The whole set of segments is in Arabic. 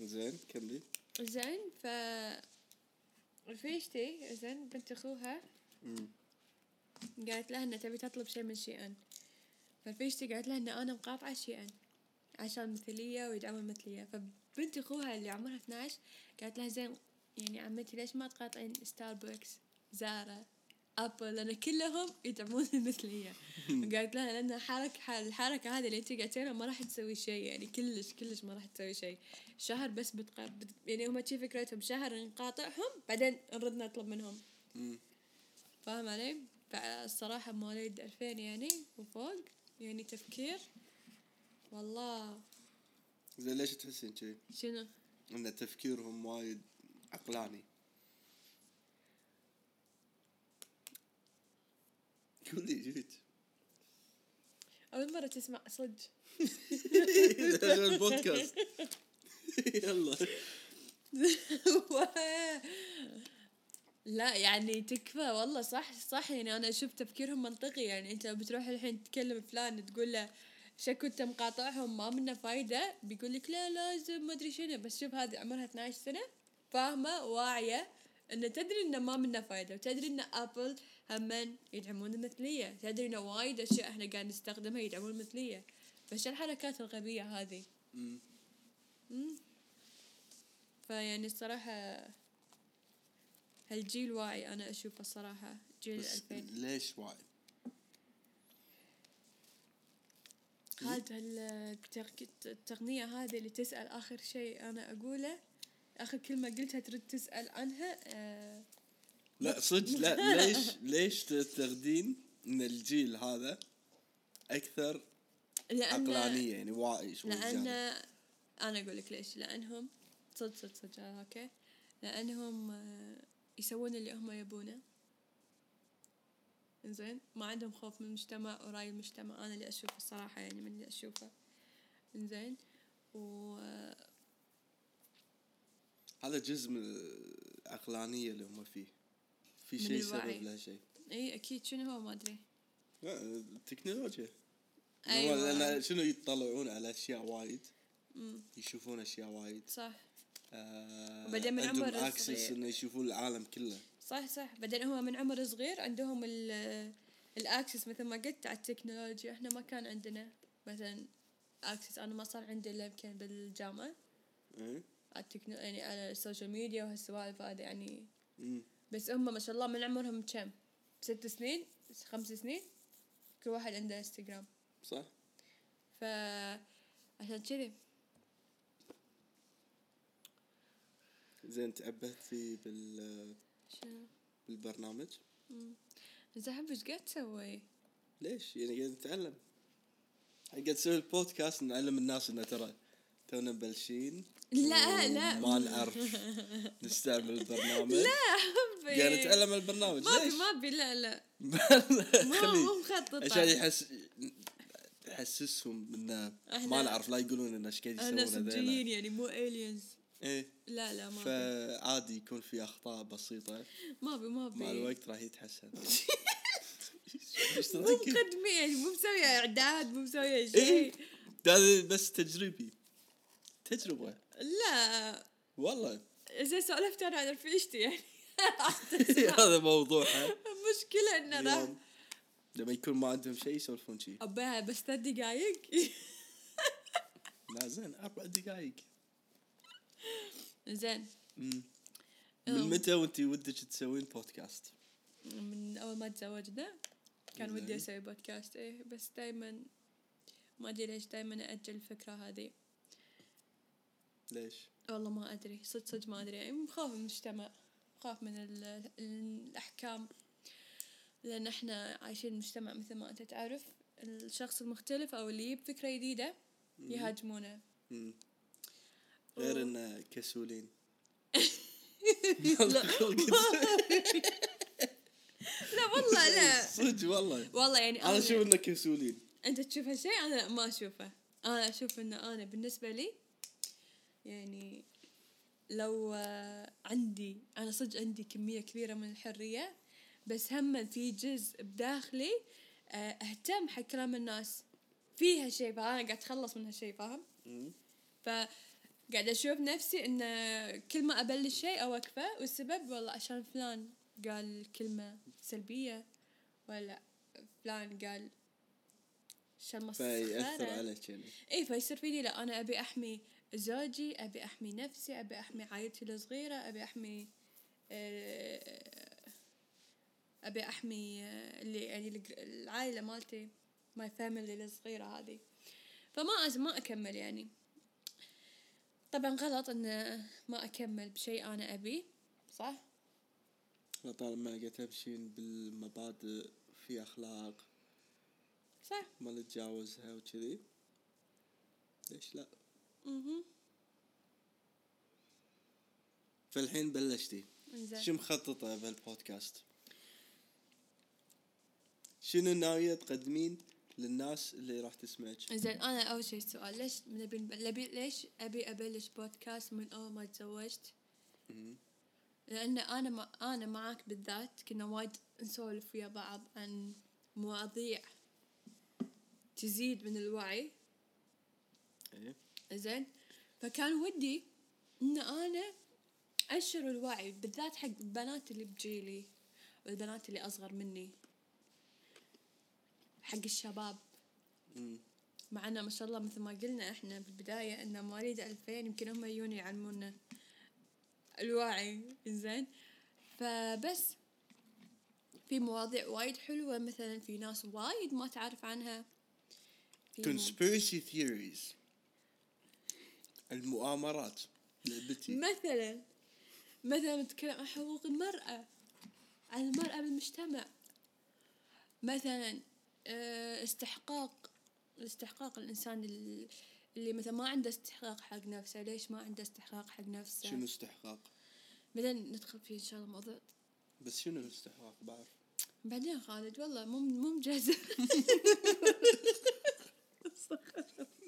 زين كملي زين ف رفيجتي زين بنت اخوها. قالت لها انها تبي تطلب شيء من Shein فرفيجتي قالت لها ان أنا مقاطعه Shein عشان المثليه ويدعموا المثليه فبنت اخوها اللي عمرها 12 قالت لها زين يعني عمتي ليش ما تقاطعين Starbucks Zara Apple لأن كلهم يدعمون المثليه قالت لها لأن حركه الحركة هذه اللي انت قاعدتينها ما راح تسوي شيء يعني كلش كلش ما راح تسوي شيء شهر بس بتق... بت... يعني هم شي فكرتهم شهر نقاطعهم بعدين نرد نطلب منهم. فاهم علي؟ فالصراحة مواليد 2000 يعني وفوق يعني تفكير والله زين ليش تحسين كذي؟ شنو؟ إن تفكيرهم وايد عقلاني قولي جيت أول مرة تسمع صدق هذا البودكاست يلا لا يعني تكفى. والله صح صح. يعني أنا أشوف تفكيرهم منطقي. يعني أنت لو بتروح الحين تكلم فلان تقول له شكو أنت مقاطعهم ما منه فايدة بيقول لك لا لازم ما أدري شنو. بس شوف هذه عمرها 12 سنة فاهمة؟ واعية. انه تدري انه ما منه فايدة وتدري إن ابل همن يدعمون المثلية تدري انه وايد أشياء إحنا قاعد نستخدمها يدعمون المثلية فش الحركات الغبية هذه مم. مم. فيعني الصراحة هالجيل واعي أنا أشوفه الصراحة جيل بس الألفين ليش واعي؟ هذا التق- التقنية هذه اللي تسأل آخر شيء أنا أقوله آخر كلمة قلتها ترد تسأل عنها آه لا صدق لا ليش ليش تعتقدين إن الجيل هذا أكثر لأن عقلانية؟ يعني واعي شوي لأن زيادة؟ أنا أقول لك ليش لأنهم صدق صدق صدق أوكي. لأنهم آه، يسوون اللي هم يبونه. زين ما عندهم خوف من المجتمع ورأي المجتمع. أنا اللي أشوفه الصراحة يعني من اللي أشوفه. زين و آه، هذا جزء من العقلانية اللي هم فيه. في شيء. سبب لها شيء. إي أكيد. شنو هو؟ ما أدري. التكنولوجيا. أيوة. لأن شنو يطلعون على أشياء وايد؟ يشوفون أشياء وايد. صح. آه وبعدين من عمر access. إنه يشوفون العالم كله. صح صح. بعدين هم من عمر صغير عندهم ال ال access مثل ما قلت على التكنولوجيا إحنا ما كان عندنا مثلا access أنا ما صار عندي إلا يمكن بالجامعة. إيه؟ على التكنو يعني على ال social media وهالسوالف هذه يعني. بس هم ما شاء الله من عمرهم كم؟ ست سنين؟ خمس سنين؟ كل واحد عنده انستغرام صح. ف عشان كذي. زين تعبتي بال شنو بالبرنامج؟ زين إيش قاعد تسوي؟ ليش؟ يعني قاعد نتعلم. قاعد تسوي البودكاست نعلم الناس إنه ترى تونا مبلشين لا لا. ما نعرف نستعمل البرنامج. لا حبي. قاعد نتعلم البرنامج ما ما في لا لا. خليه مو مخططة عشان يحس يحسسهم انه ما نعرف لا يقولون إن إيش قاعد إحنا يسوون هذيلا. صجيين يعني مو الينز إيه. لا لا ما فعادي يكون في أخطاء بسيطة. ما في ما مع في الوقت راح يتحسن. مو؟ مقدمة يعني مو مسوية إعداد مو مسوية إيه. شيء. هذا بس تجريبي. تجربة؟ لا. والله. زين سولفت أنا عن رفيجتي يعني. هذا موضوعها المشكلة إنه راح اليوم لما يكون ما عندهم شيء يسولفون شي. ابها بس ثلاث دقايق؟ لا زين أربع دقائق زين. من متى وأنت ودك تسوين بودكاست؟ من أول ما تزوجنا. كان. ودي أسوي بودكاست إيه بس دايما ما أدري ليش دايما أجل الفكرة هذه. ليش؟ والله ما أدري صدق صدق ما أدري. يعني مخاف من المجتمع مخاف من ال- الأحكام. لأن إحنا عايشين مجتمع مثل ما أنت تعرف. الشخص المختلف أو اللي يجيب فكرة جديدة يهاجمونه. غير إنه كسولين. لا. والله لا. صدق والله. والله يعني أنا أشوف إنه كسولين. أنت تشوف هالشيء أنا ما أشوفه. أنا أشوف ان أنا بالنسبة لي يعني لو آه، عندي أنا صدق عندي كمية كبيرة من الحرية بس هم في جزء بداخلي آه، أهتم حق كلام الناس. في هالشيء فانا قاعد أتخلص من هالشيء فاهم. ف قاعدة أشوف نفسي إن كل ما أبلش شيء أوقفه والسبب والله عشان فلان قال كلمة سلبية ولا فلان قال عشان فيأثر عليك يعني. اي فيصير فيني لا أنا أبي أحمي زوجي أبي أحمي نفسي أبي أحمي عائلتي الصغيرة أبي أحمي آه، أبي أحمي آه، اللي يعني العائلة مالتي my family الصغيرة هذه. فما أز ما أكمل يعني. طبعا غلط إن ما أكمل بشيء أنا ابيه صح؟ طالما قاعد تمشين بالمبادئ في أخلاق. صح. ما نتجاوزها وكذي. ليش لا؟ أها فالحين بلشتي. شو مخططة بهالبودكاست شنو ناوية تقدمين للناس اللي راح تسمعك؟ زين أنا أول شيء السؤال ليش نبي نبي ليش أبي أبلش بودكاست من أول ما تزوجت؟ لأن أنا ما أنا معاك بالذات كنا وايد نسولف ويا بعض عن مواضيع تزيد من الوعي. إيه. زين؟ فكان ودي إن أنا انشر الوعي بالذات حق البنات اللي بجيلي والبنات اللي أصغر مني حق الشباب. مم. مع إنه ما شاء الله مثل ما قلنا إحنا بالبداية إن مواليد 2000 يمكن هم يجون يعلمونا الوعي. زين؟ فبس في مواضيع وايد حلوة مثلا في ناس وايد ما تعرف عنها. conspiracy theories. المؤامرات لعبتي. مثلا مثلا نتكلم عن حقوق المرأة عن المرأة بالمجتمع. مثلا آه، استحقاق استحقاق الإنسان ال- اللي مثلا ما عنده استحقاق حق نفسه. ليش ما عنده استحقاق حق نفسه؟ شنو استحقاق؟ بعدين ندخل فيه إن شاء الله موضوع. بس شنو الاستحقاق؟ بعرف. بعدين خالد والله مو مو مجهزة مو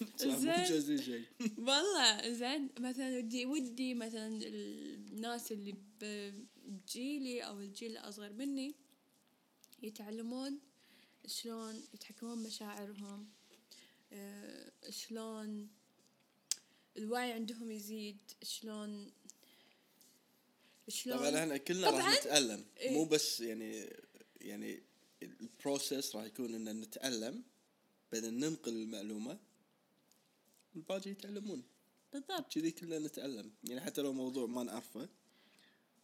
زين. والله زين مثلا ودي ودي مثلا الناس اللي بجيلي أو الجيل الأصغر مني يتعلمون شلون يتحكمون مشاعرهم آه، شلون الوعي عندهم يزيد شلون شلون طبعا إحنا كلنا راح. نتألم إيه. مو بس يعني يعني ال process راح يكون ان نتألم بعدين ننقل المعلومة الباقي يتعلمون. بالضبط. كذي كلنا نتألم يعني حتى لو موضوع ما نعرفه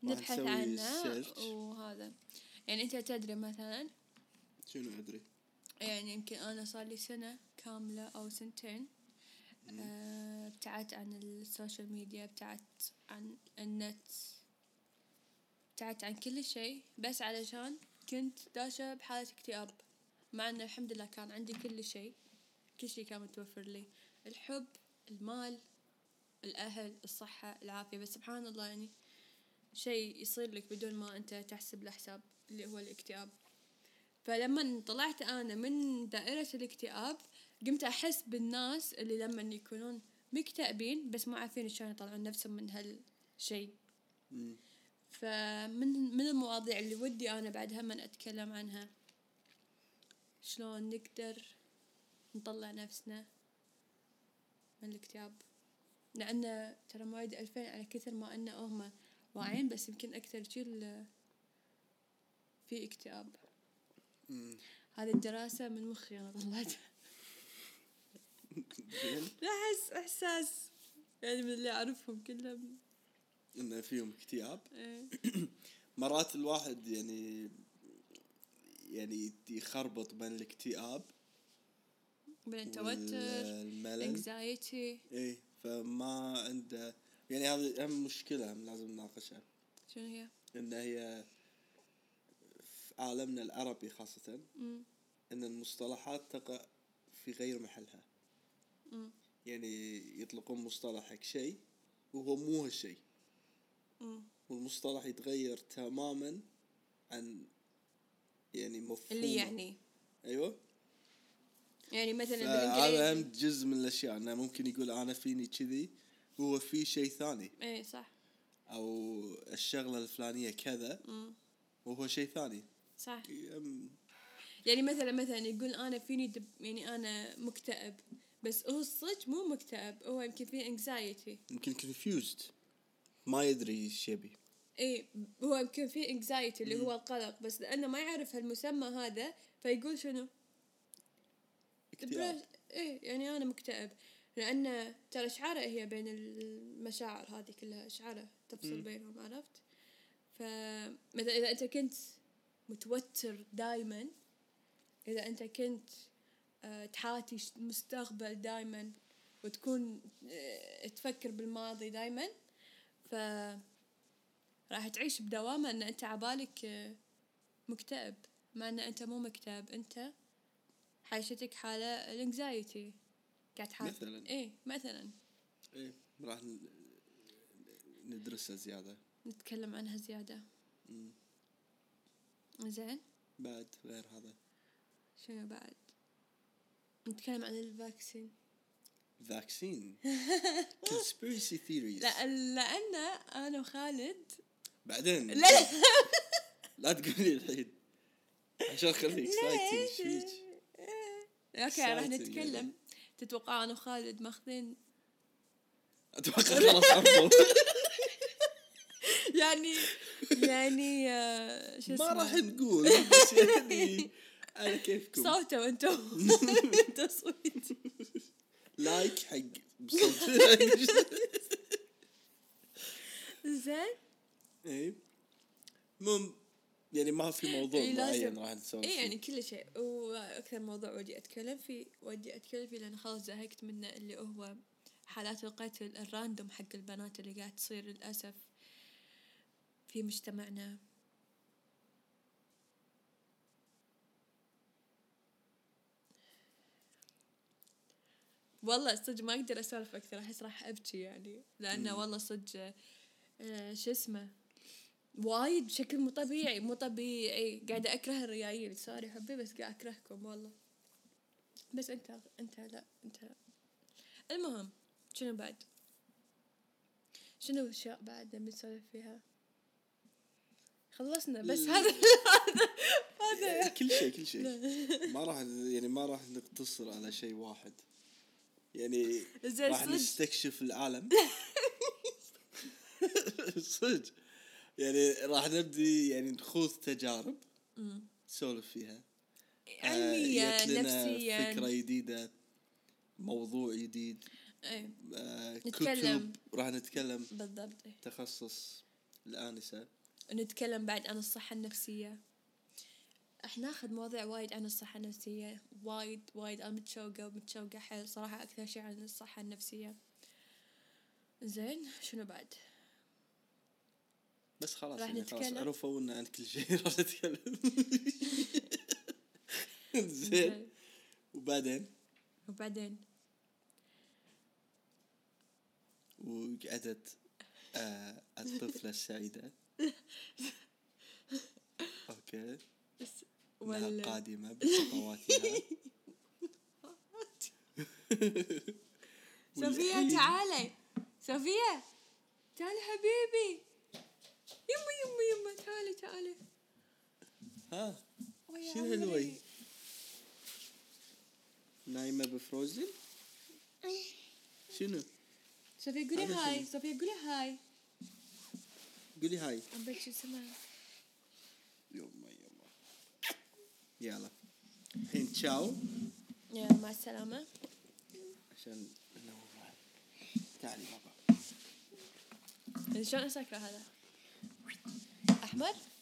نبحث عنه. وهذا. يعني أنت تدري مثلا؟ شنو أدري؟ يعني يمكن أنا صار لي سنة كاملة أو سنتين آه، ابتعدت عن ال social media ابتعدت عن النت ابتعدت عن كل شيء. بس علشان كنت داشة بحالة اكتئاب. مع أن الحمد لله كان عندي كل شيء. كل شيء كان متوفر لي. الحب المال الأهل الصحة العافية. بس سبحان الله يعني شيء يصير لك بدون ما أنت تحسب له حساب اللي هو الاكتئاب. فلما طلعت أنا من دائرة الاكتئاب قمت أحس بالناس اللي لما يكونون مكتئبين بس ما عارفين شلون يطلعون نفسهم من هالشيء. فمن من المواضيع اللي ودي أنا بعد هم أتكلم عنها. شلون نقدر نطلع نفسنا؟ من الاكتئاب لأن ترى مواليد ألفين على كثر ما أن هم واعيين بس يمكن أكثر جيل في اكتئاب. هذه الدراسة من مخي أنا طلعتها زين. أحس إحساس يعني من اللي أعرفهم كلهم. إن فيهم اكتئاب. إيه. مرات الواحد يعني يعني يخربط بين الاكتئاب بين التوتر والملل anxiety إيه فما عنده يعني هذه أهم مشكلة هم لازم نناقشها شنو هي؟ إن هي في عالمنا العربي خاصة مم. إن المصطلحات تقع في غير محلها مم. يعني يطلقون مصطلح حق شيء وهو مو هالشيء. والمصطلح يتغير تماما عن يعني مفهوم اللي يعني أيوه يعني مثلا هذا هم بالانجليزي جزء من الأشياء. انه ممكن يقول أنا فيني كذي وهو في شيء ثاني. إيه صح. أو الشغلة الفلانية كذا مم. وهو شيء ثاني. صح. يعني مثلا مثلا يقول أنا فيني depression يعني أنا مكتئب. بس هو الصج مو مكتئب هو يمكن فيه anxiety يمكن confused ما يدري إيش يبي. اي هو يمكن فيه anxiety اللي هو القلق. بس لأنه ما يعرف هالمسمى هذا فيقول شنو؟ اكتئاب إيه يعني أنا مكتئب. لأن ترى اشعاره هي بين المشاعر هذه كلها اشعاره تفصل. بينهم عرفت؟ فمثلا إذا أنت كنت متوتر دائما إذا أنت كنت آه، تحاتي المستقبل دائما وتكون آه، تفكر بالماضي دائما ف راح تعيش بدوامة إن أنت عبالك آه، مكتئب. مع إن أنت مو مكتئب أنت حايشتك حالة الانكزايتي. قاعد تحاول مثلاً. إيه مثلا. إيه راح ندرسها زيادة. نتكلم عنها زيادة. مم. زين. بعد غير هذا. شنو بعد؟ نتكلم عن الفاكسين. فاكسين؟ Conspiracy theories. لا لأن أنا وخالد بعدين. لا. لا تقولي الحين. عشان خليك إيش فيك؟ okay راح نتكلم. يعني. تتوقع أنا وخالد ماخذين؟ أتوقع خلاص عفوا يعني يعني آه، شو ما اسمه؟ راح نقول بس يعني على كيفكم. صوتوا أنتم تصويت like حق بصوت. زين. إيه. يعني ما في موضوع إيه، معين. راح نسولف اي. يعني كل شيء وأكثر موضوع ودي أتكلم فيه ودي أتكلم فيه لأن خلاص زهقت منه اللي هو حالات القتل الراندوم حق البنات اللي قاعد تصير للأسف في مجتمعنا والله صدق ما أقدر أسولف أكثر أحس راح أبكي يعني لأنه. والله صدق آه، شو اسمه وايد بشكل مو طبيعي مو طبيعي. قاعدة أكره الريايل. سوري حبي بس قاعد أكرهكم والله. بس أنت أنت لا أنت لا. المهم شنو بعد؟ شنو الأشياء بعد نبي نسولف فيها؟ خلصنا بس هذا هذا. كل شيء كل شيء. ما راح يعني ما راح نقتصر على شيء واحد. يعني راح نستكشف العالم. صدق. يعني راح نبدي يعني نخوض تجارب. نسولف فيها. آه، علميا لنا نفسيا. فكرة جديدة موضوع جديد. إيه. آه، نتكلم. كتب راح نتكلم. بالضبط. إيه. تخصص الآنسة. نتكلم بعد عن الصحة النفسية. إحنا ناخذ مواضيع وايد عن الصحة النفسية. وايد وايد. أنا متشوقة ومتشوقة حيل صراحة أكثر شيء عن الصحة النفسية. زين شنو بعد؟ بس خلاص راح يعني خلاص نتكلم. عرفوا ان عن كل شيء راح نتكلم. زين. وبعدين؟ وبعدين؟ وقعدت آه الطفلة السعيدة. أوكي. ولا قادمة بخطواتها صفية والحين- تعالي. صفية تعالي حبيبي. يما يما يما. تعالي تعالي. ها؟ شنو. هالوي؟ نايمة بفروزن؟ شنو؟ صفية قولي هاي؟ صفية قولي هاي. قولي هاي. عم شو يما يما. يلا. الحين تشاو. يلا مع السلامة. عشان ننوم تعالي بابا. شلون اسكره هذا؟ What?